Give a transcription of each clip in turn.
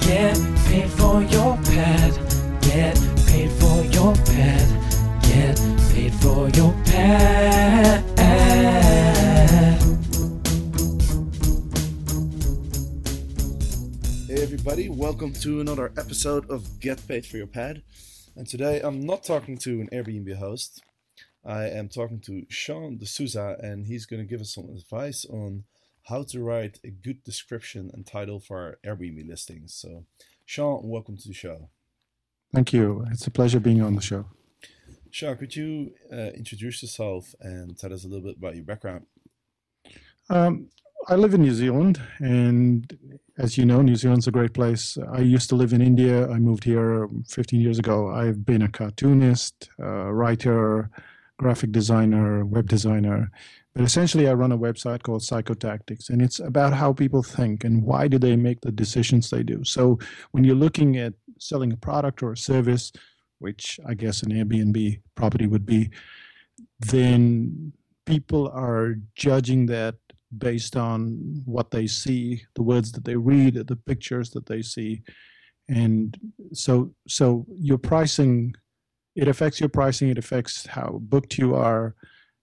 Get paid for your pad. Get paid for your pad. Get paid for your pad. Hey everybody, welcome to another episode of Get Paid for Your Pad. And today I'm not talking to an Airbnb host. I am talking to Sean D'Souza and he's going to give us some advice on how to write a good description and title for our Airbnb listings. So, Sean, welcome to the show. Thank you. It's a pleasure being on the show. Sean, could you uh, introduce yourself and tell us a little bit about your background? Um, I live in New Zealand, and as you know, New Zealand's a great place. I used to live in India. I moved here 15 years ago. I've been a cartoonist, a writer, graphic designer, web designer. But essentially, I run a website called Psychotactics, and it's about how people think and why do they make the decisions they do. So when you're looking at selling a product or a service, which I guess an Airbnb property would be, then people are judging that based on what they see, the words that they read, the pictures that they see, and so so your pricing, it affects your pricing. It affects how booked you are.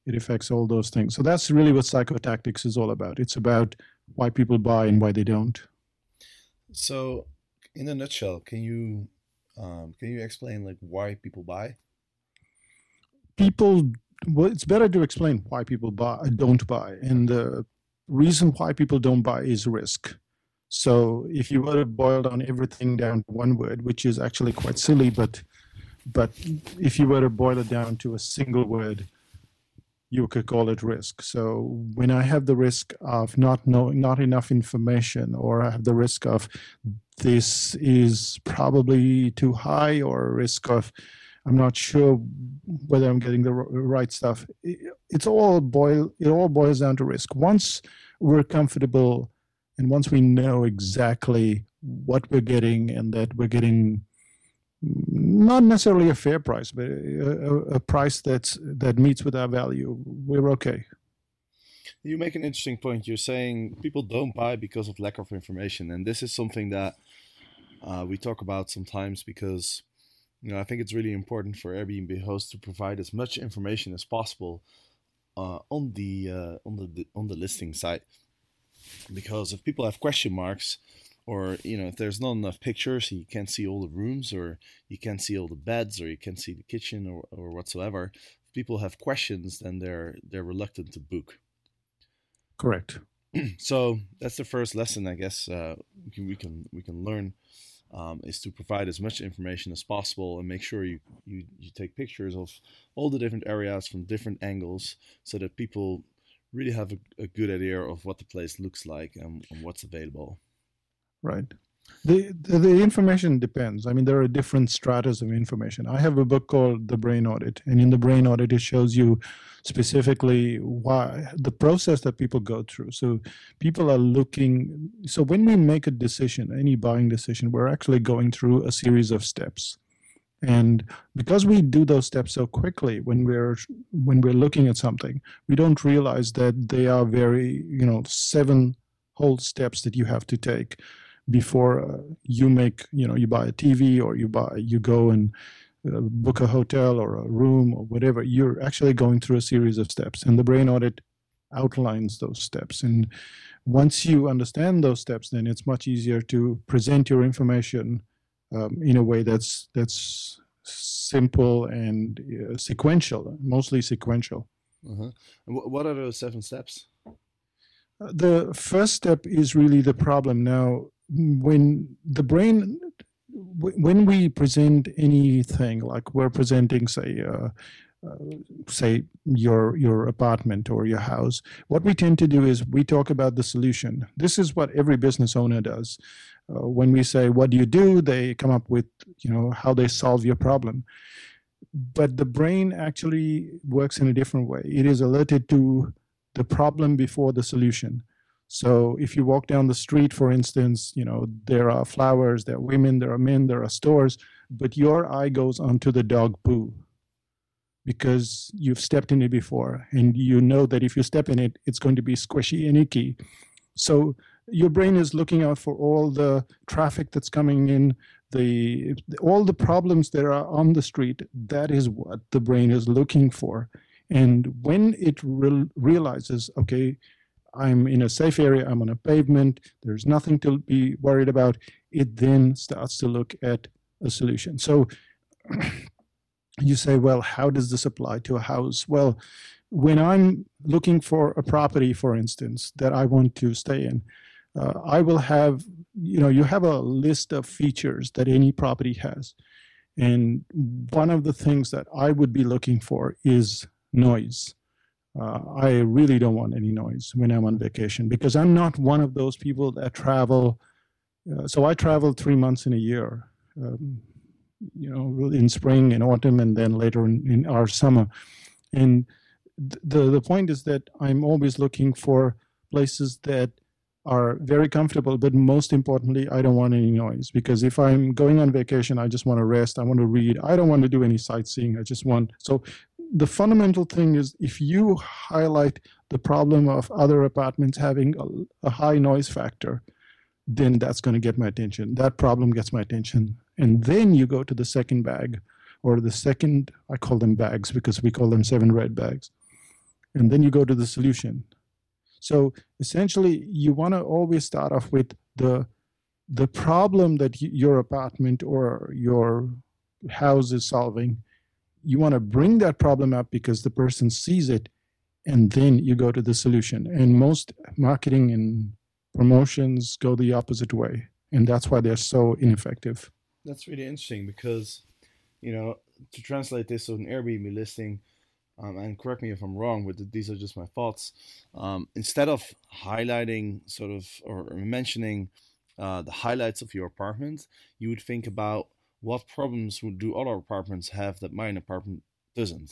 It affects all those things. So that's really what psychotactics is all about. It's about why people buy and why they don't. So, in a nutshell, can you um, can you explain like why people buy? People well, it's better to explain why people buy don't buy, and the reason why people don't buy is risk. So if you were to boil down everything down to one word, which is actually quite silly, but but if you were to boil it down to a single word, you could call it risk. So when I have the risk of not knowing not enough information, or I have the risk of this is probably too high, or risk of I'm not sure whether I'm getting the right stuff. It's all boil. It all boils down to risk. Once we're comfortable, and once we know exactly what we're getting, and that we're getting not necessarily a fair price, but a, a price that's that meets with our value, we're okay. You make an interesting point. You're saying people don't buy because of lack of information, and this is something that uh, we talk about sometimes because you know, I think it's really important for Airbnb hosts to provide as much information as possible uh, on the uh, on the on the listing site, because if people have question marks, or you know, if there's not enough pictures, you can't see all the rooms, or you can't see all the beds, or you can't see the kitchen, or, or whatsoever. If people have questions, then they're they're reluctant to book. Correct. so that's the first lesson, I guess. Uh, we can we can we can learn um, is to provide as much information as possible and make sure you, you, you take pictures of all the different areas from different angles so that people really have a, a good idea of what the place looks like and, and what's available. Right. The, the, the information depends. I mean, there are different stratas of information. I have a book called The Brain Audit, and in the Brain Audit, it shows you specifically why the process that people go through. So people are looking. So when we make a decision, any buying decision, we're actually going through a series of steps. And because we do those steps so quickly when we're when we're looking at something, we don't realize that they are very, you know, seven whole steps that you have to take before uh, you make you know you buy a tv or you buy you go and uh, book a hotel or a room or whatever you're actually going through a series of steps and the brain audit outlines those steps. And once you understand those steps then it's much easier to present your information um, in a way that's that's simple and uh, sequential mostly sequential. Uh-huh. what are those seven steps? Uh, the first step is really the problem. Now when the brain when we present anything like we're presenting say uh, uh, say your your apartment or your house what we tend to do is we talk about the solution. This is what every business owner does. Uh, when we say what do you do? they come up with you know how they solve your problem. But the brain actually works in a different way. It is alerted to the problem before the solution so if you walk down the street for instance you know there are flowers there are women there are men there are stores but your eye goes onto the dog poo because you've stepped in it before and you know that if you step in it it's going to be squishy and icky. So your brain is looking out for all the traffic that's coming in the all the problems that are on the street. That is what the brain is looking for. And when it re- realizes okay i'm in a safe area i'm on a pavement there's nothing to be worried about it then starts to look at a solution so you say, well, how does this apply to a house? Well, when I'm looking for a property, for instance, that I want to stay in, uh, I will have, you know, you have a list of features that any property has. And one of the things that I would be looking for is noise. Uh, I really don't want any noise when I'm on vacation because I'm not one of those people that travel. Uh, so I travel three months in a year. Um, you know, in spring and autumn, and then later in, in our summer. And the the point is that I'm always looking for places that are very comfortable, but most importantly, I don't want any noise because if I'm going on vacation, I just want to rest, I want to read, I don't want to do any sightseeing. I just want so the fundamental thing is if you highlight the problem of other apartments having a, a high noise factor, then that's going to get my attention. That problem gets my attention. And then you go to the second bag or the second, I call them bags because we call them seven red bags. And then you go to the solution. So essentially, you want to always start off with the the problem that your apartment or your house is solving. You want to bring that problem up because the person sees it, and then you go to the solution. And most marketing and promotions go the opposite way, and that's why they're so ineffective that's really interesting because, you know, to translate this on an Airbnb listing, um, and correct me if I'm wrong, but these are just my thoughts. Um, instead of highlighting sort of or mentioning uh, the highlights of your apartment, you would think about what problems would do other apartments have that my apartment doesn't.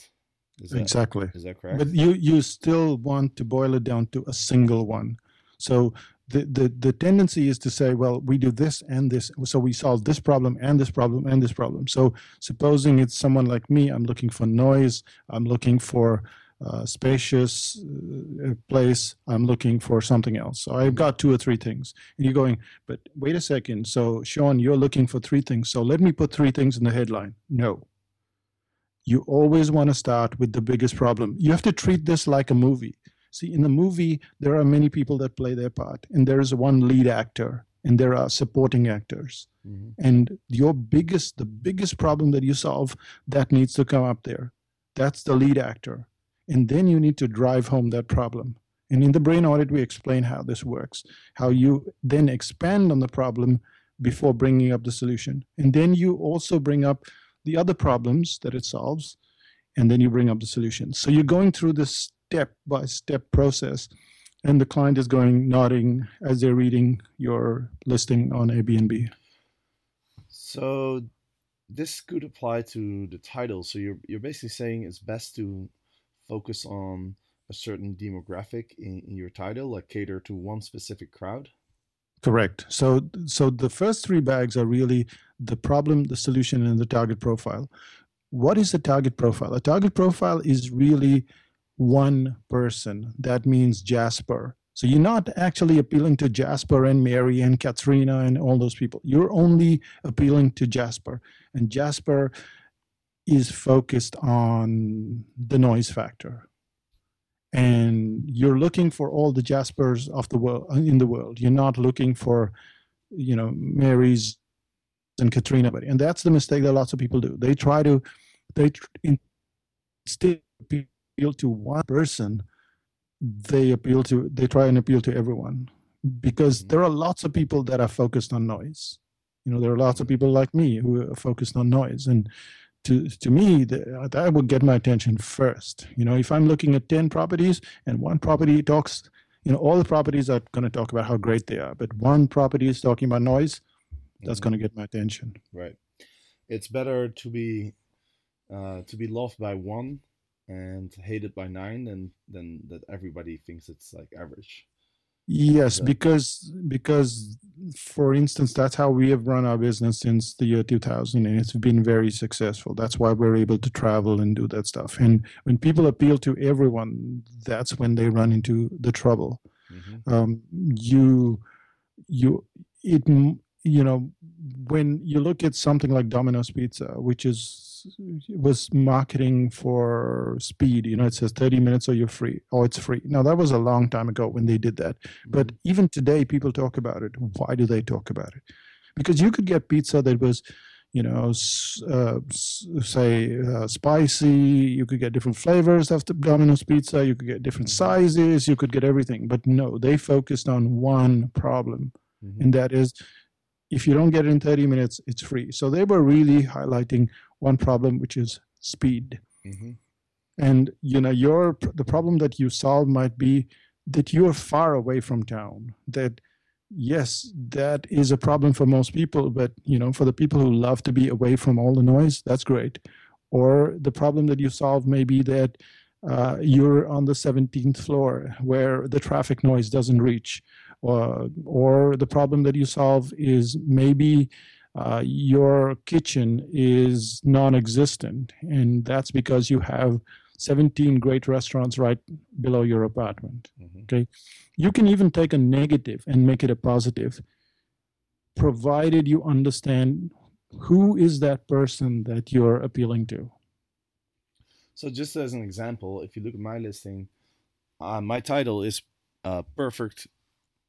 Is that, exactly. Is that correct? But you you still want to boil it down to a single one. So the, the, the tendency is to say, well, we do this and this, so we solve this problem and this problem and this problem. So supposing it's someone like me, I'm looking for noise, I'm looking for a spacious uh, place, I'm looking for something else. So I've got two or three things. And you're going, but wait a second. So Sean, you're looking for three things. So let me put three things in the headline. No. You always want to start with the biggest problem. You have to treat this like a movie See, in the movie, there are many people that play their part, and there is one lead actor, and there are supporting actors. Mm-hmm. And your biggest, the biggest problem that you solve, that needs to come up there. That's the lead actor. And then you need to drive home that problem. And in the brain audit, we explain how this works, how you then expand on the problem before bringing up the solution. And then you also bring up the other problems that it solves, and then you bring up the solution. So you're going through this step by step process. And the client is going nodding as they're reading your listing on Airbnb. So this could apply to the title. So you're you're basically saying it's best to focus on a certain demographic in, in your title, like cater to one specific crowd. Correct. So so the first three bags are really the problem, the solution, and the target profile. What is the target profile? A target profile is really one person. That means Jasper. So you're not actually appealing to Jasper and Mary and Katrina and all those people. You're only appealing to Jasper. And Jasper is focused on the noise factor. And you're looking for all the Jaspers of the world in the world. You're not looking for, you know, Mary's and Katrina. but And that's the mistake that lots of people do. They try to, they instead appeal to one person, they appeal to they try and appeal to everyone because mm-hmm. there are lots of people that are focused on noise. You know, there are lots of people like me who are focused on noise, and to to me the, that would get my attention first you know if i'm looking at 10 properties and one property talks you know all the properties are going to talk about how great they are but one property is talking about noise that's Mhm. going to get my attention Right. It's better to be uh, to be loved by one and hated by nine than than that everybody thinks it's like average. Yes because because for instance that's how we have run our business since the year 2000 and it's been very successful. That's why we're able to travel and do that stuff. And when people appeal to everyone that's when they run into the trouble. Hmm um, you you it you know when you look at something like Domino's Pizza, which is was marketing for speed, you know, it says 30 minutes or you're free, or it's free. Now that was a long time ago when they did that, but even today people talk about it. Why do they talk about it? Because you could get pizza that was you know, uh, say uh, spicy. You could get different flavors of the Domino's pizza. You could get different Mhm. sizes. You could get everything. But no, they focused on one problem, Mhm. and that is if you don't get it in 30 minutes, it's free. So they were really highlighting one problem, which is speed. Mhm. And you know, your the problem that you solve might be that you're far away from town. That yes, that is a problem for most people, but you know, for the people who love to be away from all the noise, that's great. Or the problem that you solve may be that uh, you're on the 17th floor where the traffic noise doesn't reach. Or, or the problem that you solve is maybe uh, your kitchen is non-existent, and that's because you have 17 great restaurants right below your apartment. Mhm. You can even take a negative and make it a positive, provided you understand who is that person that you're appealing to. So just as an example, if you look at my listing, uh, my title is uh, "Perfect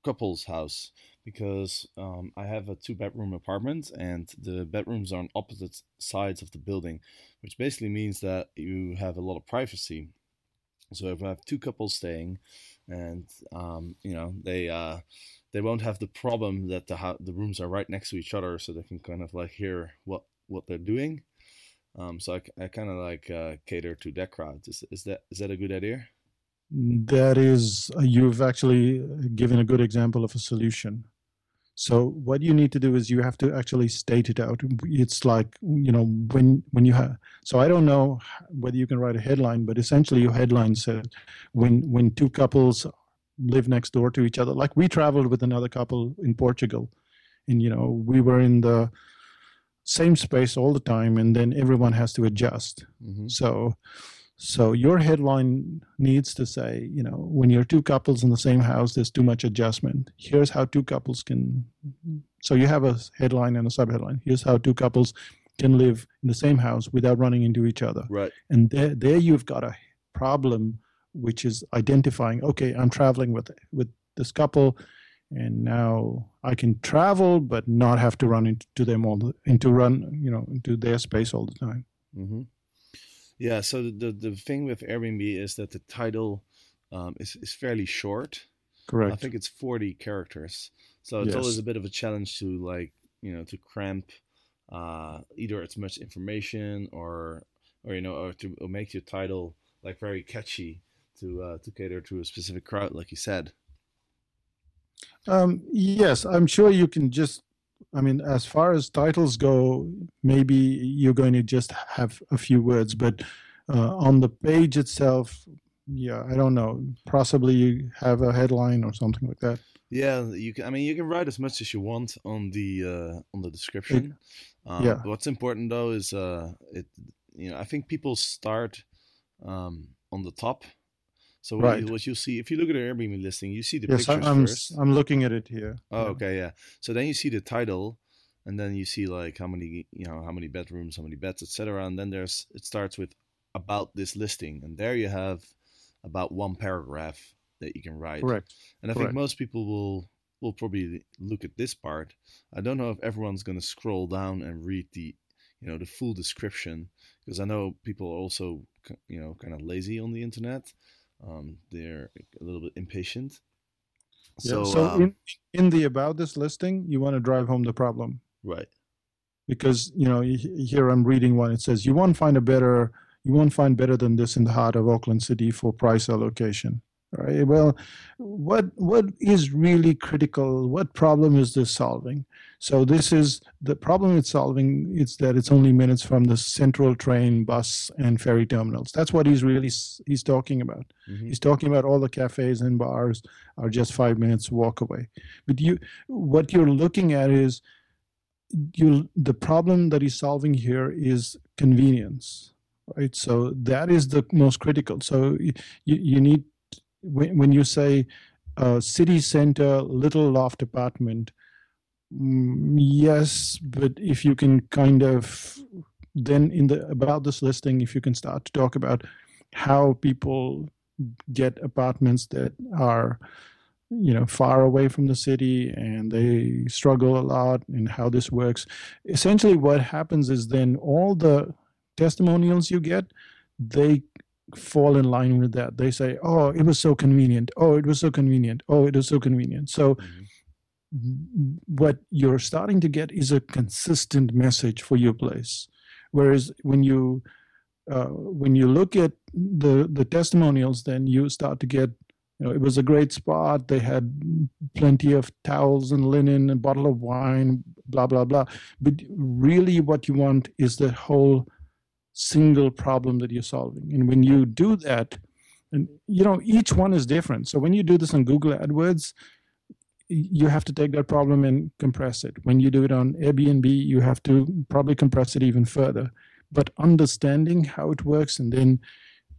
Couples House" because um, I have a two-bedroom apartment and the bedrooms are on opposite sides of the building, which basically means that you have a lot of privacy. So if I have two couples staying, and um, you know they uh, they won't have the problem that the hou- the rooms are right next to each other, so they can kind of like hear what what they're doing. Um, so I, I kind of like uh, cater to that crowd. Is, is that is that a good idea? That is, uh, you've actually uh, given a good example of a solution. So what you need to do is you have to actually state it out. It's like you know when when you have. So I don't know whether you can write a headline, but essentially your headline said when when two couples live next door to each other. Like we traveled with another couple in Portugal, and you know we were in the same space all the time, and then everyone has to adjust. Mm-hmm. So, so your headline needs to say, you know, when you're two couples in the same house, there's too much adjustment. Here's how two couples can. So you have a headline and a subheadline. Here's how two couples can live in the same house without running into each other. Right. And there, there you've got a problem, which is identifying. Okay, I'm traveling with with this couple, and now I can travel, but not have to run into them all, the, into run, you know, into their space all the time. Mm-hmm. Yeah. So the, the thing with Airbnb is that the title um, is is fairly short. Correct. I think it's forty characters. So it's Yes. always a bit of a challenge to like you know to cramp uh, either as much information or or you know or to or make your title like very catchy to uh, to cater to a specific crowd, like you said. Um, yes, I'm sure you can just. I mean, as far as titles go, maybe you're going to just have a few words, but uh, on the page itself, yeah, I don't know. Possibly you have a headline or something like that. Yeah, you can. I mean, you can write as much as you want on the uh, on the description. Um, yeah. What's important though is uh, it. You know, I think people start um, on the top. So what, Right. you, what you'll see if you look at an Airbnb listing, you see the Yes, pictures I'm. first. I'm looking at it here. Oh, Yeah. okay, yeah. So then you see the title, and then you see like how many, you know, how many bedrooms, how many beds, etc. And then there's it starts with about this listing, and there you have about one paragraph that you can write. Correct. And I correct. think most people will will probably look at this part. I don't know if everyone's going to scroll down and read the, you know, the full description because I know people are also, you know, kind of lazy on the internet. Um, they're a little bit impatient. Yeah, So, So, um, in, in the about this listing, you want to drive home the problem. right. because you know here I'm reading one. It says you won't find a better you won't find better than this in the heart of Auckland City for price allocation. Right. Well, what what is really critical? What problem is this solving? So this is the problem it's solving. It's that it's only minutes from the central train, bus, and ferry terminals. That's what he's really he's talking about. Mm-hmm. He's talking about all the cafes and bars are just five minutes walk away. But you, what you're looking at is you the problem that he's solving here is convenience right so that is the most critical so you, you need when, when you say uh, city center little loft apartment mm, yes but if you can kind of then in the about this listing if you can start to talk about how people get apartments that are you know far away from the city and they struggle a lot and how this works. Essentially what happens is then all the testimonials you get they fall in line with that they say oh it was so convenient oh it was so convenient oh it was so convenient so mm-hmm. what you're starting to get is a consistent message for your place whereas when you uh, when you look at the the testimonials then you start to get you know, it was a great spot. They had plenty of towels and linen, a bottle of wine, blah blah blah. But really, what you want is the whole single problem that you're solving. And when you do that, and you know, each one is different. So when you do this on Google AdWords, you have to take that problem and compress it. When you do it on Airbnb, you have to probably compress it even further. But understanding how it works and then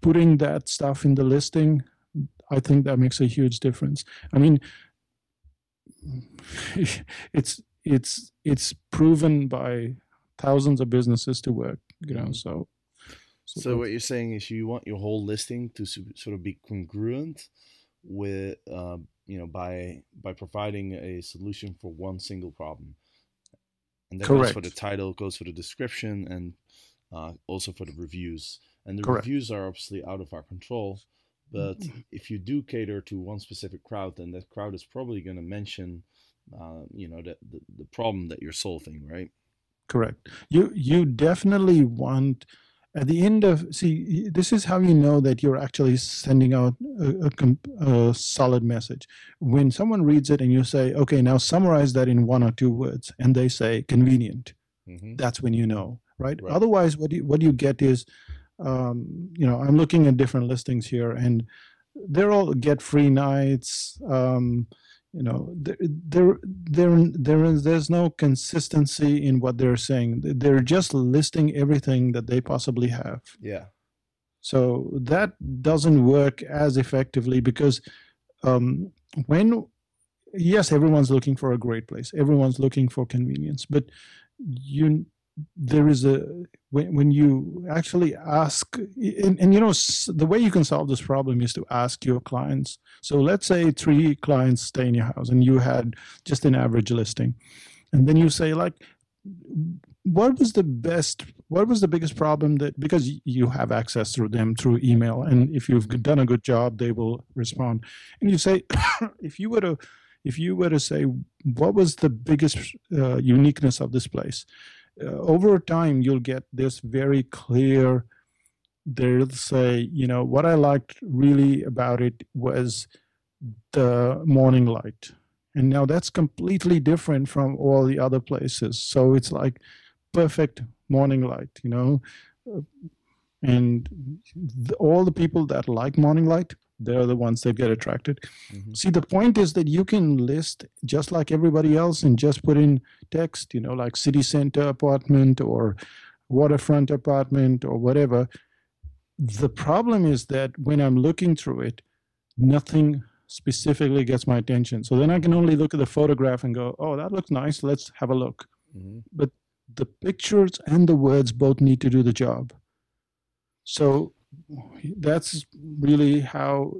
putting that stuff in the listing I think that makes a huge difference. I mean, it's it's it's proven by thousands of businesses to work. You know, mm-hmm. so. So, so what you're saying is you want your whole listing to sort of be congruent with, uh, you know, by by providing a solution for one single problem. And that Correct. goes for the title, goes for the description, and uh, also for the reviews. And the Correct. reviews are obviously out of our control. But mm-hmm. if you do cater to one specific crowd, then that crowd is probably going to mention, uh, you know, the, the, the problem that you're solving, right? Correct. You you definitely want at the end of see this is how you know that you're actually sending out a, a, a, solid message when someone reads it and you say okay now summarize that in one or two words and they say convenient mm-hmm. that's when you know right, right. otherwise what you what you get is um, you know, I'm looking at different listings here, and they're all get free nights. Um, you know, there, there, there, there is there's no consistency in what they're saying. They're just listing everything that they possibly have. Yeah. So that doesn't work as effectively because um, when yes, everyone's looking for a great place, everyone's looking for convenience, but you there is a when, when you actually ask and, and you know the way you can solve this problem is to ask your clients. So let's say three clients stay in your house and you had just an average listing. And then you say like what was the best what was the biggest problem that because you have access through them through email and if you've done a good job they will respond. And you say if you were to if you were to say what was the biggest uh, uniqueness of this place uh, over time you'll get this very clear. They'll say you know what i liked really about it was the morning light. And now that's completely different from all the other places. So it's like perfect morning light you know? And all the people that like morning light they're the ones that get attracted. Mm-hmm. See, the point is that you can list just like everybody else and just put in text, you know, like city center apartment or waterfront apartment or whatever. The problem is that when I'm looking through it, nothing specifically gets my attention. So then I can only look at the photograph and go, oh, that looks nice. Let's have a look. Mm-hmm. But the pictures and the words both need to do the job. So that's really how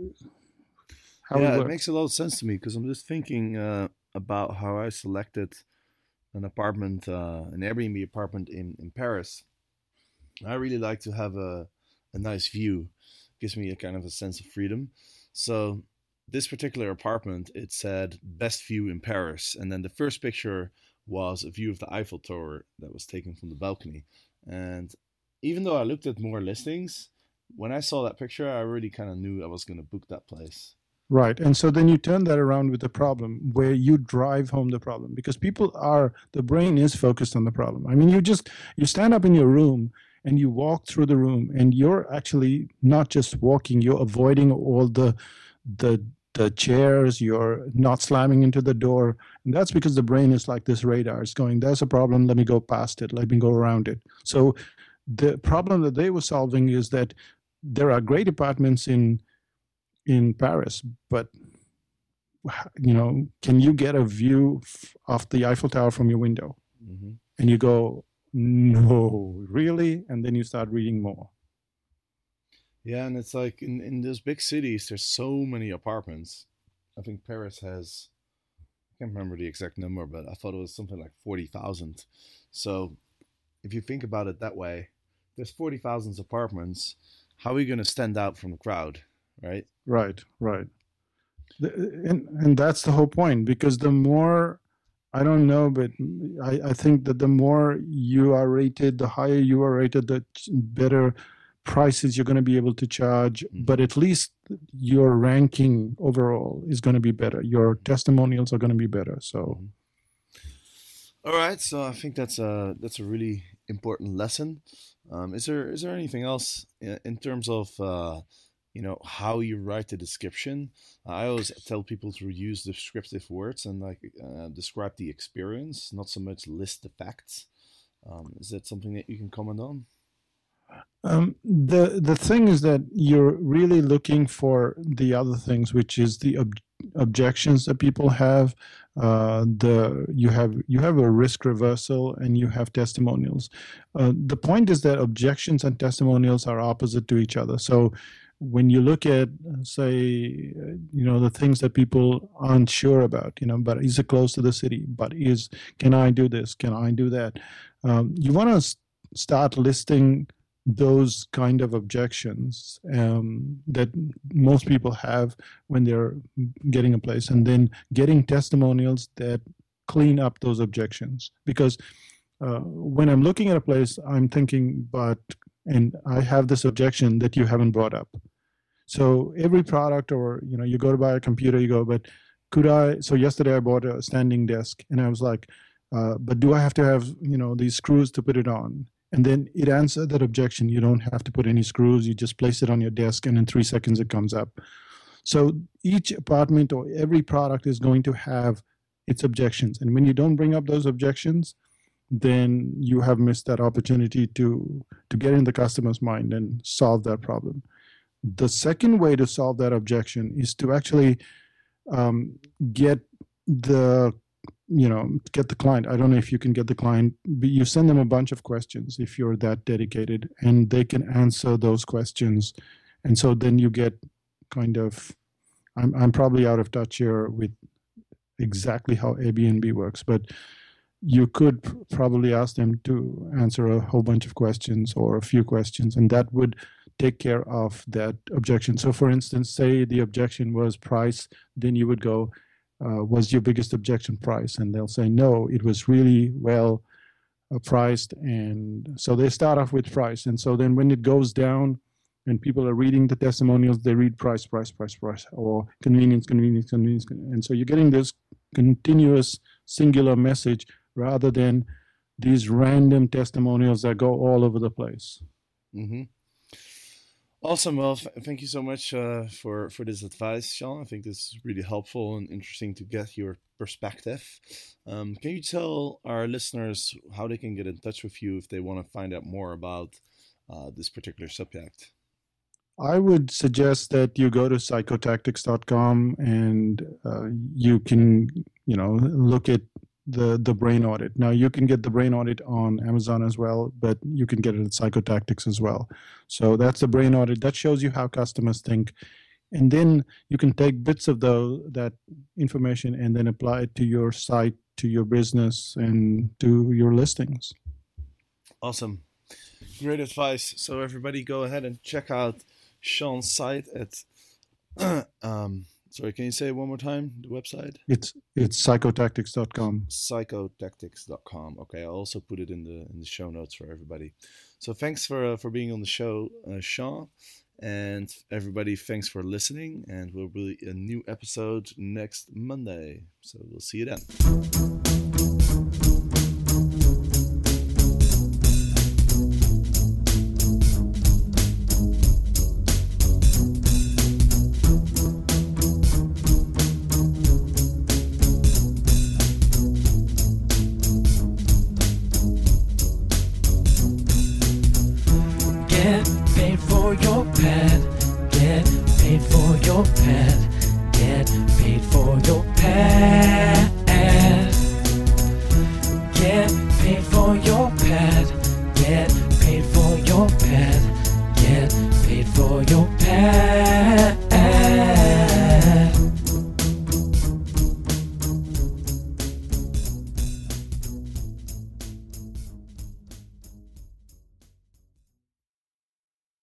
how yeah, it, it, makes a lot of sense to me because I'm just thinking uh, about how I selected an apartment, uh, an Airbnb apartment in in Paris. I really like to have a a nice view, it gives me a kind of a sense of freedom. So this particular apartment, it said best view in Paris, and then the first picture was a view of the Eiffel Tower that was taken from the balcony. And even though I looked at more listings, when I saw that picture, I already kind of knew I was going to book that place. Right. And so then you turn that around with the problem where you drive home the problem because people are, the brain is focused on the problem. I mean, you just, you stand up in your room and you walk through the room and you're actually not just walking, you're avoiding all the, the, the chairs, you're not slamming into the door. And that's because the brain is like this radar. It's going, there's a problem, let me go past it, let me go around it. So the problem that they were solving is that there are great apartments in in Paris, but you know, can you get a view of the Eiffel Tower from your window? Mm-hmm. And you go, no, really? And then you start reading more. Yeah, and it's like in, in those big cities, there's so many apartments. I think Paris has, I can't remember the exact number, but I thought it was something like 40,000. So if you think about it that way, there's 40,000 apartments. How are we going to stand out from the crowd? right? Right, right. And and that's the whole point because the more I don't know, but I, I think that the more you are rated, the higher you are rated, the better prices you're going to be able to charge. Mm-hmm. But at least your ranking overall is going to be better. Your testimonials are going to be better. So. Mm-hmm. All right, so I think that's a that's a really important lesson. Um, is there is there anything else in, terms of uh, you know how you write the description? I always tell people to use descriptive words and like uh, describe the experience not so much list the facts. Um, is that something that you can comment on? Um, the the thing is that you're really looking for the other things, which is the ob- objections that people have. Uh, the you have you have a risk reversal and you have testimonials. Uh, the point is that objections and testimonials are opposite to each other. So when you look at say you know the things that people aren't sure about you know but is it close to the city but is can i do this can i do that um, you want to start listing those kind of objections um, that most people have when they're getting a place and then getting testimonials that clean up those objections because uh, when i'm looking at a place i'm thinking but and I have this objection that you haven't brought up. So every product, or you know, you go to buy a computer, you go, but could I? So yesterday I bought a standing desk, and I was like, uh, but do I have to have you know these screws to put it on? And then it answered that objection. You don't have to put any screws. You just place it on your desk, and in three seconds it comes up. So each apartment or every product is going to have its objections, and when you don't bring up those objections, then you have missed that opportunity to to get in the customer's mind and solve that problem. The second way to solve that objection is to actually um, get the you know get the client i don't know if you can get the client but you send them a bunch of questions if you're that dedicated and they can answer those questions and so then you get kind of i'm, I'm probably out of touch here with exactly how airbnb works but you could probably ask them to answer a whole bunch of questions or a few questions, and that would take care of that objection. So, for instance, say the objection was price, then you would go, uh, Was your biggest objection price? And they'll say, No, it was really well uh, priced. And so they start off with price. And so then when it goes down, and people are reading the testimonials, they read price, price, price, price, or convenience, convenience, convenience. And so you're getting this continuous singular message rather than these random testimonials that go all over the place. Mm-hmm. Awesome. Well, f- thank you so much uh, for for this advice, Sean. I think this is really helpful and interesting to get your perspective. Um, can you tell our listeners how they can get in touch with you if they want to find out more about uh, this particular subject? I would suggest that you go to psychotactics.com and uh, you can, you know, look at the the brain audit. Now you can get the brain audit on Amazon as well, but you can get it at Psychotactics as well. So that's the brain audit that shows you how customers think, and then you can take bits of the that information and then apply it to your site, to your business, and to your listings. Awesome, great advice. So everybody, go ahead and check out Sean's site at um, Sorry, can you say it one more time? The website? It's it's psychotactics.com. Psychotactics.com. Okay, I'll also put it in the in the show notes for everybody. So thanks for uh, for being on the show, uh, Sean, and everybody. Thanks for listening, and we'll be a new episode next Monday. So we'll see you then.